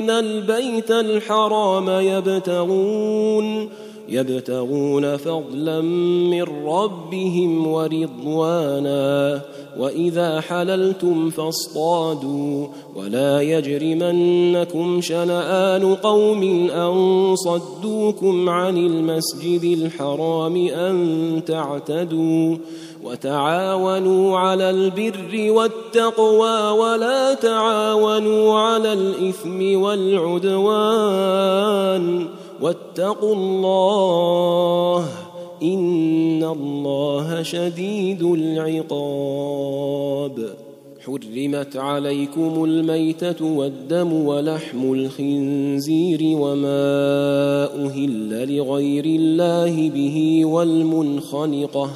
آمين البيت الحرام يبتغون يبتغون فضلا من ربهم ورضوانا. وإذا حللتم فاصطادوا. ولا يجرمنكم شنآن قوم أن صدوكم عن المسجد الحرام أن تعتدوا. وتعاونوا على البر والتقوى ولا تعاونوا على الإثم والعدوان واتقوا الله إن الله شديد العقاب حرمت عليكم الميتة والدم ولحم الخنزير وما أهل لغير الله به والمنخنقة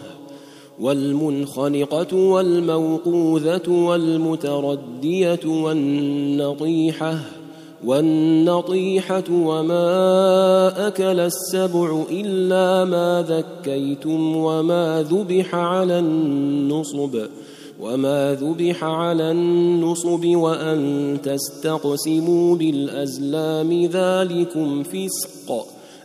والمنخنقة والموقوذة والمتردية والنطيحة والنطيحة وما أكل السبع إلا ما ذكيتم وما ذبح على النصب وما ذبح على النصب وأن تستقسموا بالأزلام ذلكم فسق.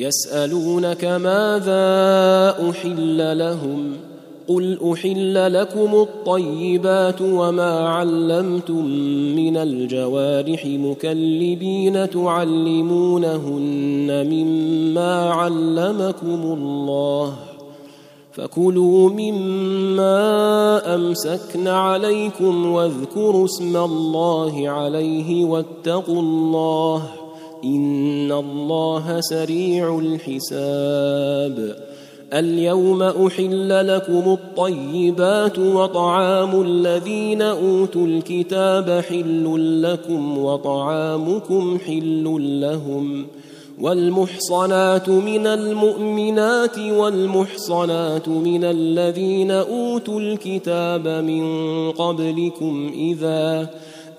يسألونك ماذا أحل لهم قل أحل لكم الطيبات وما علمتم من الجوارح مكلبين تعلمونهن مما علمكم الله فكلوا مما أمسكن عليكم واذكروا اسم الله عليه واتقوا الله ان الله سريع الحساب اليوم احل لكم الطيبات وطعام الذين اوتوا الكتاب حل لكم وطعامكم حل لهم والمحصنات من المؤمنات والمحصنات من الذين اوتوا الكتاب من قبلكم اذا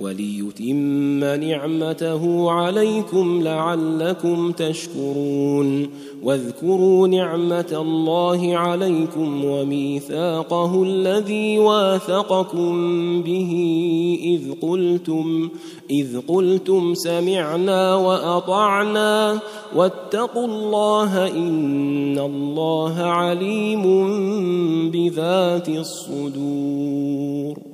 وليتم نعمته عليكم لعلكم تشكرون. واذكروا نعمة الله عليكم وميثاقه الذي واثقكم به إذ قلتم إذ قلتم سمعنا وأطعنا. واتقوا الله إن الله عليم بذات الصدور.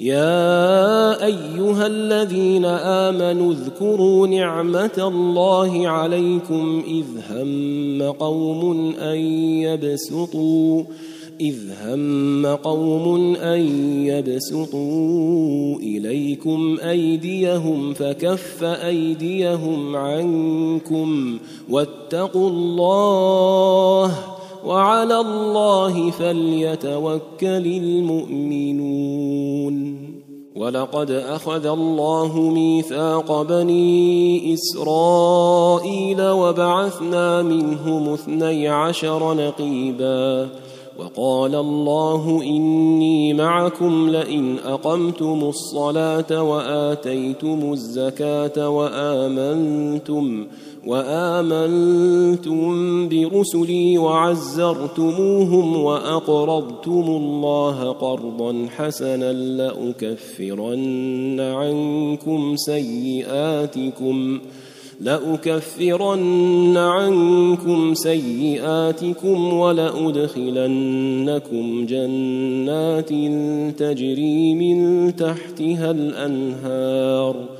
يا أيها الذين آمنوا اذكروا نعمة الله عليكم إذ هم قوم أن يبسطوا إذ هم قوم أن يبسطوا إليكم أيديهم فكف أيديهم عنكم واتقوا الله وعلى الله فليتوكل المؤمنون. ولقد أخذ الله ميثاق بني إسرائيل وبعثنا منهم اثني عشر نقيبا. وقال الله إني معكم لئن أقمتم الصلاة وآتيتم الزكاة وآمنتم وآمنتم برسلي وعزرتموهم وأقرضتم الله قرضا حسنا لأكفرن عنكم سيئاتكم لأكفرن عنكم سيئاتكم ولأدخلنكم جنات تجري من تحتها الأنهار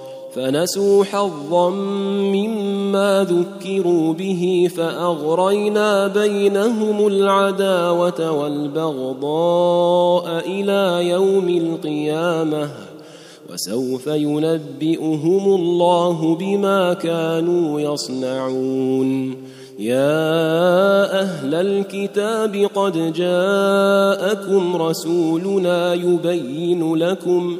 فنسوا حظا مما ذكروا به فأغرينا بينهم العداوة والبغضاء إلى يوم القيامة وسوف ينبئهم الله بما كانوا يصنعون يا أهل الكتاب قد جاءكم رسولنا يبين لكم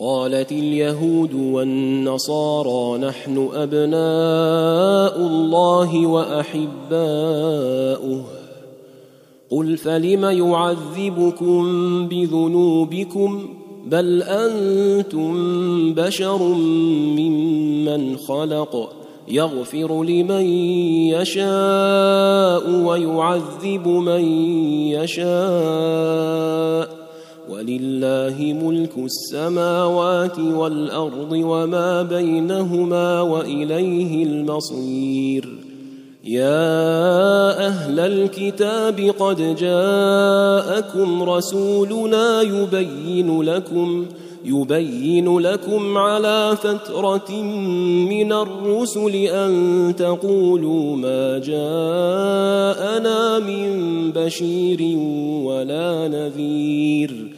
وقالت اليهود والنصارى نحن أبناء الله وأحباؤه. قل فلم يعذبكم بذنوبكم؟ بل أنتم بشر ممن خلق. يغفر لمن يشاء ويعذب من يشاء. ولله ملك السماوات والأرض وما بينهما وإليه المصير. يا أهل الكتاب قد جاءكم رسولنا يبين لكم يبين لكم على فترة من الرسل أن تقولوا ما جاءنا من بشير ولا نذير.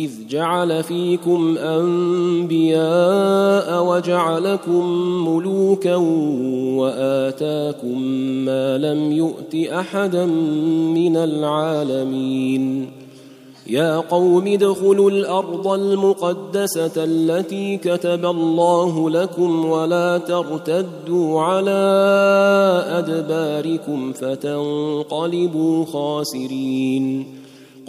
إذ جعل فيكم أنبياء وجعلكم ملوكا وآتاكم ما لم يؤت أحدا من العالمين. يا قوم ادخلوا الأرض المقدسة التي كتب الله لكم ولا ترتدوا على أدباركم فتنقلبوا خاسرين.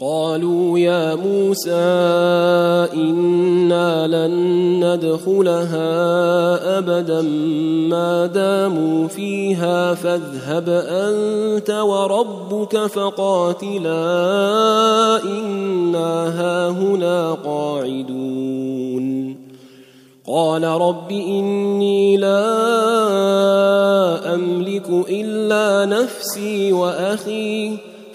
قالوا يا موسى إنا لن ندخلها أبدا ما داموا فيها فاذهب أنت وربك فقاتلا إنا هاهنا قاعدون. قال رب إني لا أملك إلا نفسي وأخي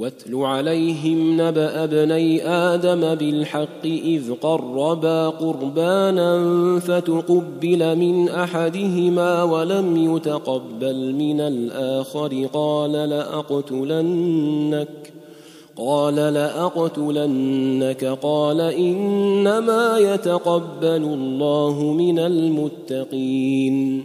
واتل عليهم نبأ ابني آدم بالحق إذ قربا قربانا فتقبل من أحدهما ولم يتقبل من الآخر قال لأقتلنك قال لأقتلنك قال إنما يتقبل الله من المتقين.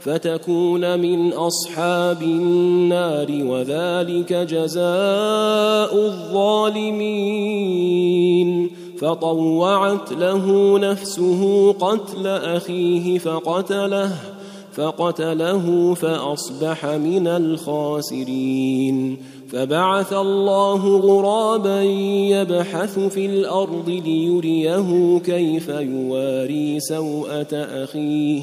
فتكون من أصحاب النار وذلك جزاء الظالمين. فطوعت له نفسه قتل أخيه فقتله فقتله فأصبح من الخاسرين. فبعث الله غرابا يبحث في الأرض ليريه كيف يواري سوءة أخيه.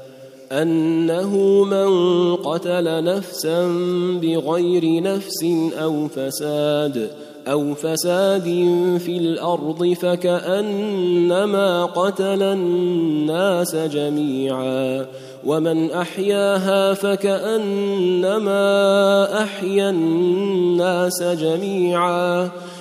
أنه من قتل نفسا بغير نفس أو فساد أو فساد في الأرض فكأنما قتل الناس جميعا ومن أحياها فكأنما أحيا الناس جميعا.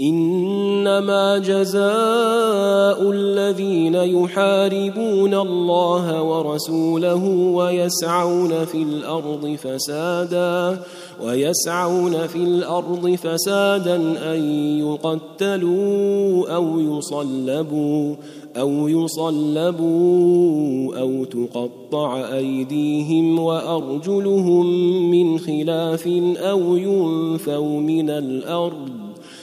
إنما جزاء الذين يحاربون الله ورسوله ويسعون في الأرض فسادا ويسعون في الأرض فسادا أن يقتلوا أو يصلبوا أو يصلبوا أو تقطع أيديهم وأرجلهم من خلاف أو ينفوا من الأرض.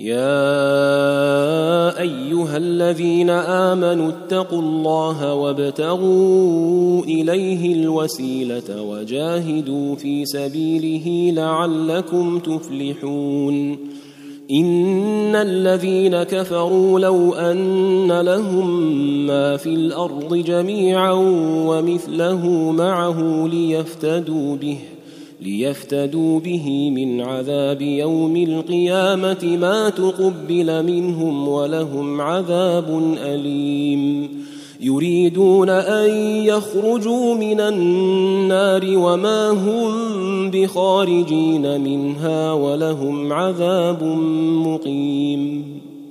يا ايها الذين امنوا اتقوا الله وابتغوا اليه الوسيله وجاهدوا في سبيله لعلكم تفلحون ان الذين كفروا لو ان لهم ما في الأرض جميعا ومثله معه ليفتدوا به ليفتدوا به من عذاب يوم القيامة ما تقبل منهم ولهم عذاب أليم. يريدون أن يخرجوا من النار وما هم بخارجين منها ولهم عذاب مقيم.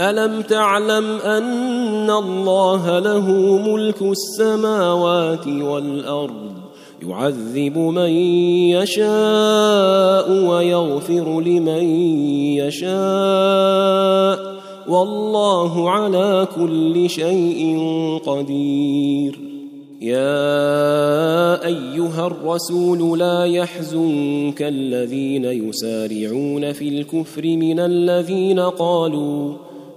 ألم تعلم أن الله له ملك السماوات والأرض يعذب من يشاء ويغفر لمن يشاء والله على كل شيء قدير. يا أيها الرسول لا يحزنك الذين يسارعون في الكفر من الذين قالوا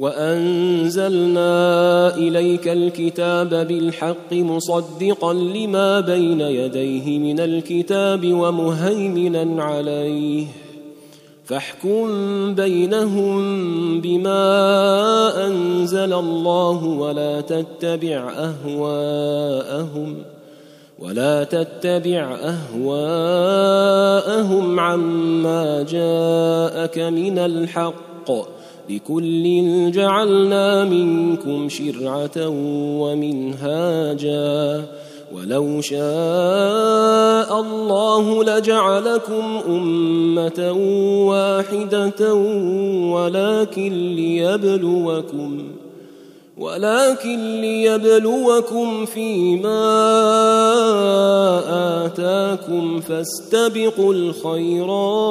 وأنزلنا إليك الكتاب بالحق مصدقا لما بين يديه من الكتاب ومهيمنا عليه فاحكم بينهم بما أنزل الله ولا تتبع أهواءهم ولا تتبع أهواءهم عما جاءك من الحق لكل جعلنا منكم شرعة ومنهاجا. ولو شاء الله لجعلكم أمة واحدة ولكن ليبلوكم ولكن ليبلوكم فيما آتاكم فاستبقوا الخيرات.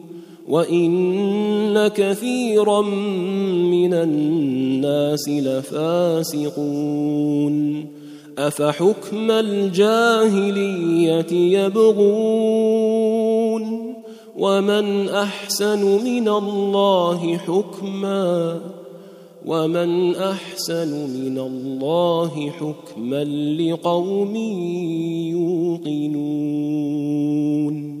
وان كثيرا من الناس لفاسقون افحكم الجاهليه يبغون ومن احسن من الله حكما ومن احسن من الله حكما لقوم يوقنون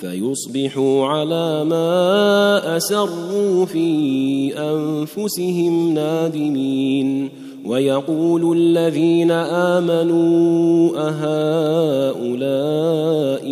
فيصبحوا على ما أسروا في أنفسهم نادمين. ويقول الذين آمنوا أهؤلاء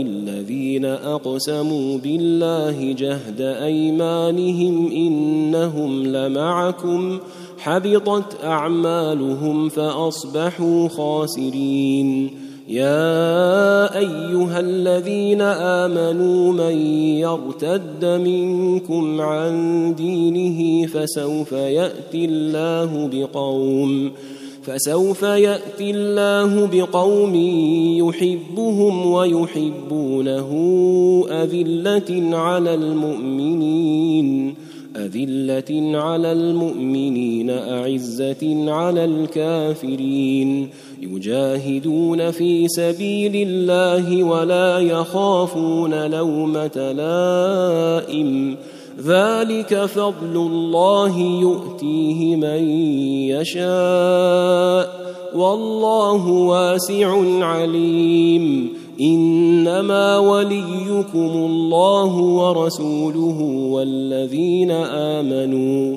الذين أقسموا بالله جهد أيمانهم إنهم لمعكم. حبطت أعمالهم فأصبحوا خاسرين. يا أيها الذين آمنوا من يرتد منكم عن دينه فسوف يأتي الله بقوم فسوف يأتي الله بقوم يحبهم ويحبونه أذلة على المؤمنين أذلة على المؤمنين أعزة على الكافرين يجاهدون في سبيل الله ولا يخافون لومة لائم. ذلك فضل الله يؤتيه من يشاء. والله واسع عليم. إنما وليكم الله ورسوله والذين آمنوا.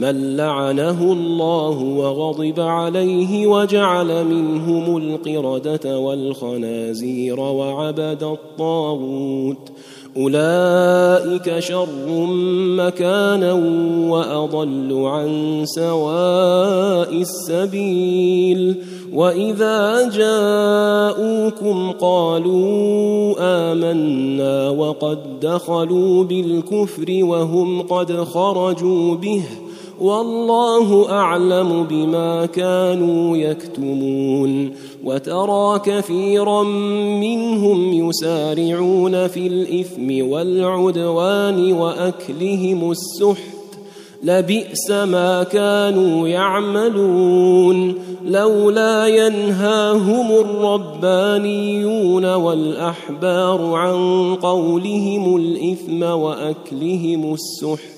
من لعنه الله وغضب عليه وجعل منهم القردة والخنازير وعبد الطاغوت. أولئك شر مكانا وأضل عن سواء السبيل. وإذا جاءوكم قالوا آمنا وقد دخلوا بالكفر وهم قد خرجوا به. والله أعلم بما كانوا يكتمون وترى كثيرا منهم يسارعون في الإثم والعدوان وأكلهم السحت. لبئس ما كانوا يعملون. لولا ينهاهم الربانيون والأحبار عن قولهم الإثم وأكلهم السحت.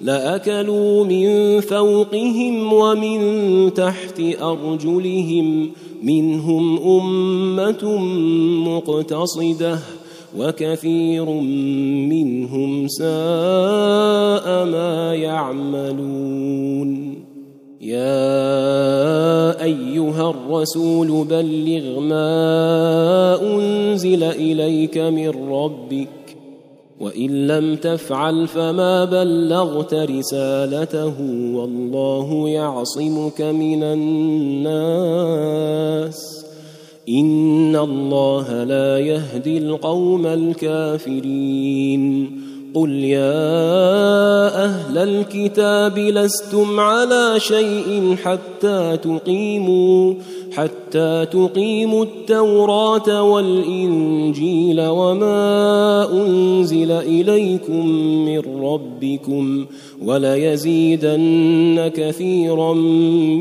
لأكلوا من فوقهم ومن تحت أرجلهم منهم أمة مقتصدة وكثير منهم ساء ما يعملون. يا أيها الرسول بلغ ما أنزل إليك من ربك وإن لم تفعل فما بلغت رسالته والله يعصمك من الناس. إن الله لا يهدي القوم الكافرين. قل يا أهل الكتاب لستم على شيء حتى تقيموا حتى تقيموا التوراة والإنجيل وما أنزل إليكم من ربكم وليزيدن كثيرا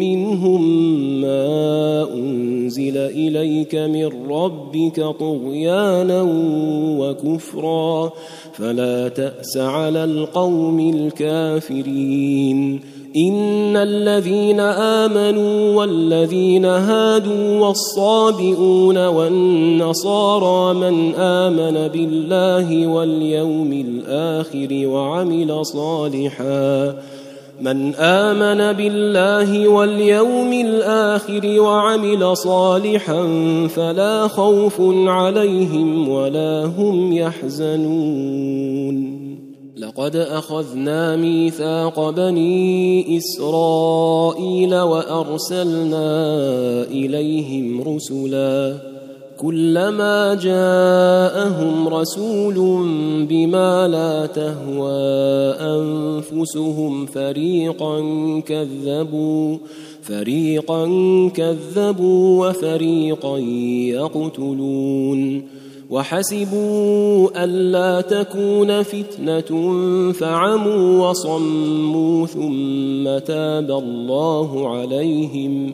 منهم ما أنزل إليك من ربك طغيانا وكفرا. فلا تأس على القوم الكافرين. إن الذين آمنوا والذين هادوا والصابئون والنصارى من آمن بالله واليوم الآخر وعمل صالحا من آمن بالله واليوم الآخر وعمل صالحا فلا خوف عليهم ولا هم يحزنون. لقد أخذنا ميثاق بني إسرائيل وأرسلنا إليهم رسلا كلما جاءهم رسول بما لا تهوى أنفسهم فريقا كذبوا فريقا كذبوا وفريقا يقتلون. وحسبوا الا تكون فتنة فعموا وصموا ثم تاب الله عليهم.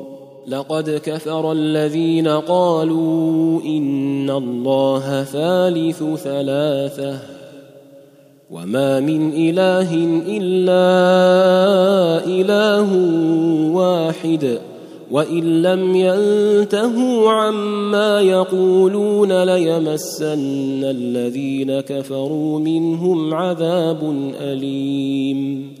لقد كفر الذين قالوا إن الله ثالث ثلاثة وما من إله إلا إله واحد وإن لم ينتهوا عما يقولون ليمسن الذين كفروا منهم عذاب أليم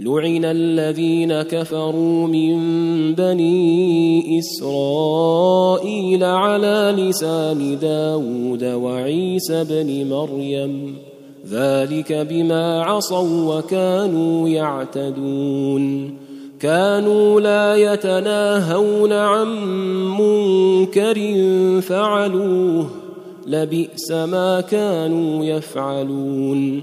لعن الذين كفروا من بني اسرائيل على لسان داود وعيسى بن مريم ذلك بما عصوا وكانوا يعتدون كانوا لا يتناهون عن منكر فعلوه لبئس ما كانوا يفعلون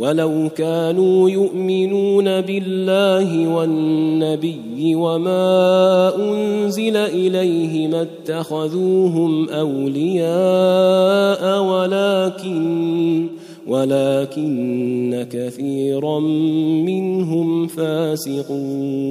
ولو كانوا يؤمنون بالله والنبي وما أنزل إليه ما اتخذوهم أولياء ولكن ولكن كثيرا منهم فاسقون.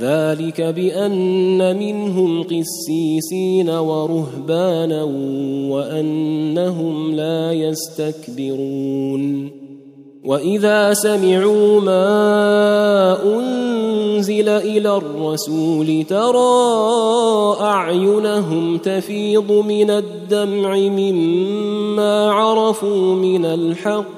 ذلك بأن منهم قسيسين ورهبانا وأنهم لا يستكبرون. وإذا سمعوا ما أنزل إلى الرسول ترى أعينهم تفيض من الدمع مما عرفوا من الحق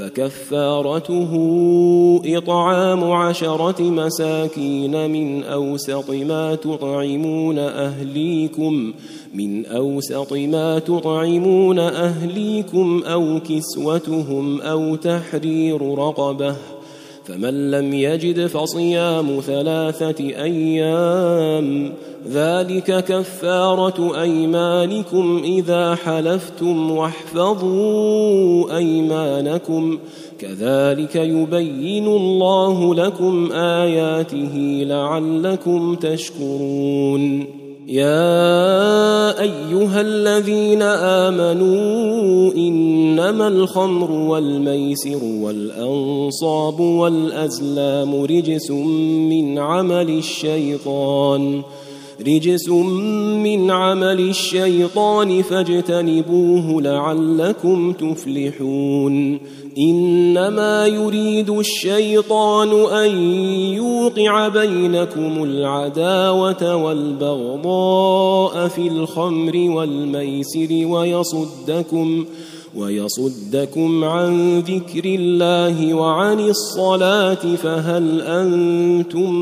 فكفارته إطعام عشرة مساكين من أوسط ما تطعمون أهليكم من أوسط ما تطعمون أهليكم أو كسوتهم أو تحرير رقبة. فمن لم يجد فصيام ثلاثة أيام ذلك كفارة أيمانكم إذا حلفتم واحفظوا أيمانكم. كذلك يبين الله لكم آياته لعلكم تشكرون. يا أيها الذين آمنوا إنما الخمر والميسر والأنصاب والأزلام رجس من عمل الشيطان. رجس من عمل الشيطان فاجتنبوه لعلكم تفلحون. إنما يريد الشيطان أن يوقع بينكم العداوة والبغضاء في الخمر والميسر ويصدكم ويصدكم عن ذكر الله وعن الصلاة فهل أنتم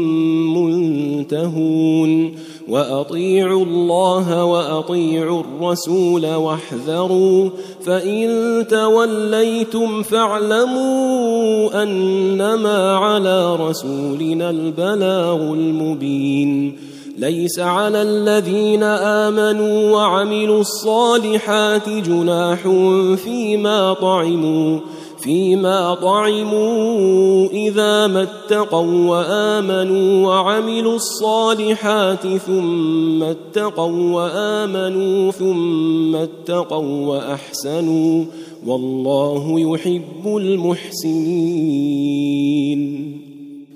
منتهون. وأطيعوا الله وأطيعوا الرسول واحذروا فإن توليتم فاعلموا أنما على رسولنا البلاغ المبين. ليس على الذين آمنوا وعملوا الصالحات جناح فيما طعموا. فيما طعموا إذا ما اتقوا وآمنوا وعملوا الصالحات ثم اتقوا وآمنوا ثم اتقوا وأحسنوا والله يحب المحسنين.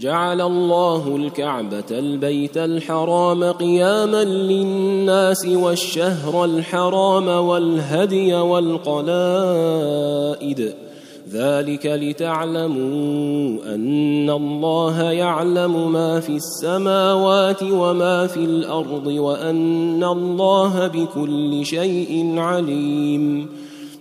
جعل الله الكعبة البيت الحرام قياما للناس والشهر الحرام والهدي والقلائد. ذلك لتعلموا أن الله يعلم ما في السماوات وما في الأرض وأن الله بكل شيء عليم.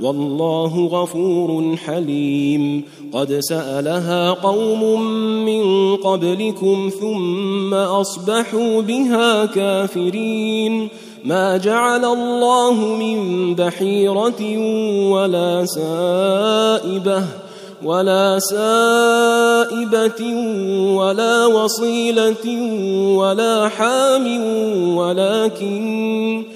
والله غفور حليم. قد سألها قوم من قبلكم ثم أصبحوا بها كافرين. ما جعل الله من بحيرة ولا سائبة ولا سائبة ولا وصيلة ولا حام ولكن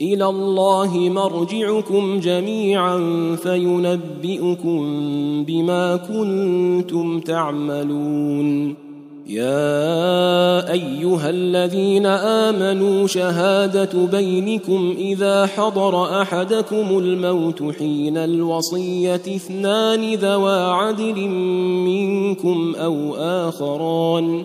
إلى الله مرجعكم جميعا فينبئكم بما كنتم تعملون. يا أيها الذين آمنوا شهادة بينكم إذا حضر أحدكم الموت حين الوصية اثنان ذوا عدل منكم أو آخران.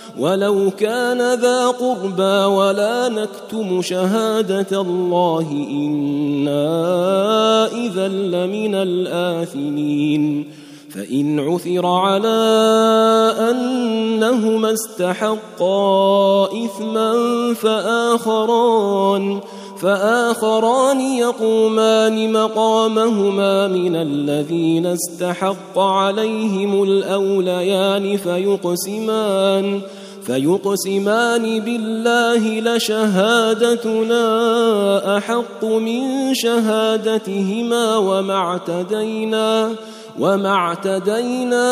ولو كان ذا قربى ولا نكتم شهادة الله إنا إذا لمن الآثمين فإن عثر على أنهما استحقا إثما فآخران فآخران يقومان مقامهما من الذين استحق عليهم الأوليان فيقسمان فيقسمان بالله لشهادتنا أحق من شهادتهما وما اعتدينا وما اعتدينا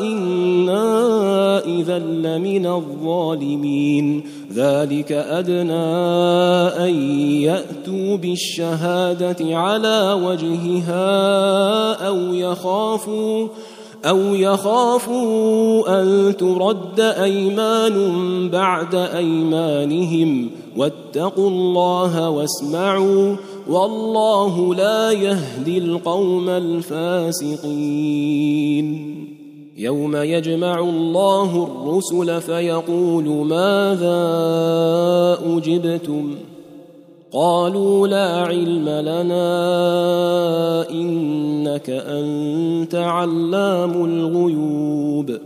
إنا إذا لمن الظالمين. ذلك أدنى أن يأتوا بالشهادة على وجهها أو يخافوا أو يخافوا أن ترد أيمان بعد أيمانهم واتقوا الله واسمعوا والله لا يهدي القوم الفاسقين يوم يجمع الله الرسل فيقول ماذا أجبتم ؟ قالوا لا علم لنا إنك أنت علام الغيوب.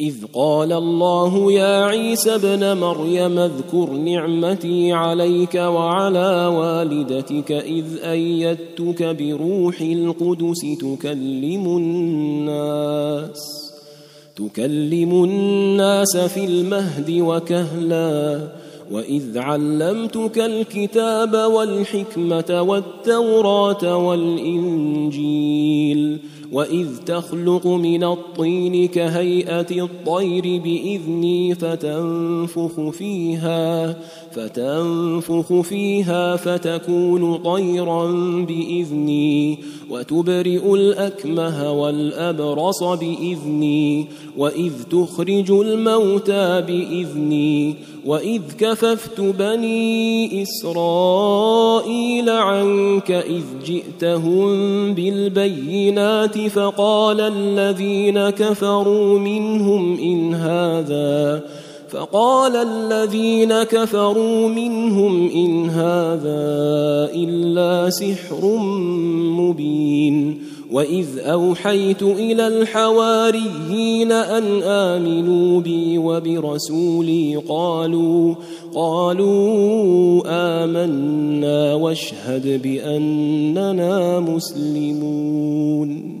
إذ قال الله يا عيسى ابن مريم اذكر نعمتي عليك وعلى والدتك إذ أيدتك بروح القدس تكلم الناس تكلم الناس في المهد وكهلا. واذ علمتك الكتاب والحكمه والتوراه والانجيل واذ تخلق من الطين كهيئه الطير باذني فتنفخ فيها فتنفخ فيها فتكون طيرا باذني وتبرئ الاكمه والابرص باذني واذ تخرج الموتى باذني واذ كففت بني اسرائيل عنك اذ جئتهم بالبينات فقال الذين كفروا منهم إن هذا فقال الذين كفروا منهم إن هذا إلا سحر مبين وإذ أوحيت إلى الحواريين أن آمنوا بي وبرسولي قالوا قالوا آمنا واشهد بأننا مسلمون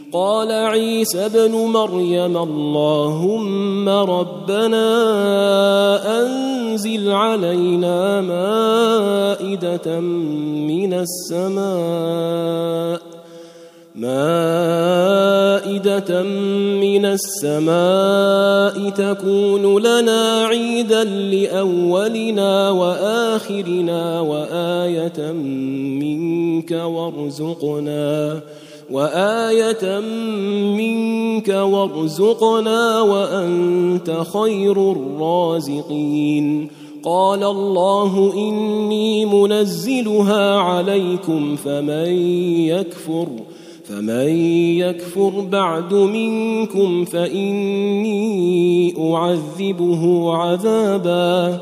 قال عيسى ابن مريم اللهم ربنا أنزل علينا مائدة من السماء مائدة من السماء تكون لنا عيدا لأولنا وآخرنا وآية منك وارزقنا وآية منك وارزقنا وأنت خير الرازقين. قال الله إني منزلها عليكم فمن يكفر فمن يكفر بعد منكم فإني أعذبه عذابا.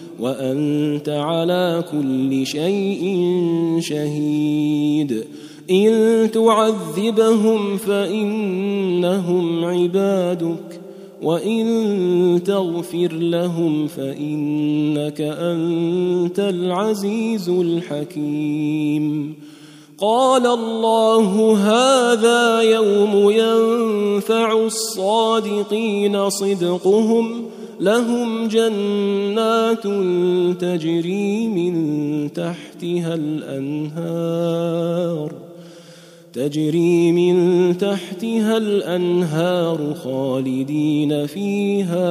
وأنت على كل شيء شهيد. إن تعذبهم فإنهم عبادك وإن تغفر لهم فإنك أنت العزيز الحكيم. قال الله هذا يوم ينفع الصادقين صدقهم لهم جنات تجري من تحتها الأنهار تجري من تحتها الأنهار خالدين فيها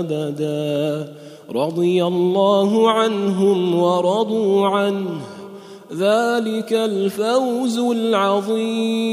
أبدا. رضي الله عنهم ورضوا عنه. ذلك الفوز العظيم.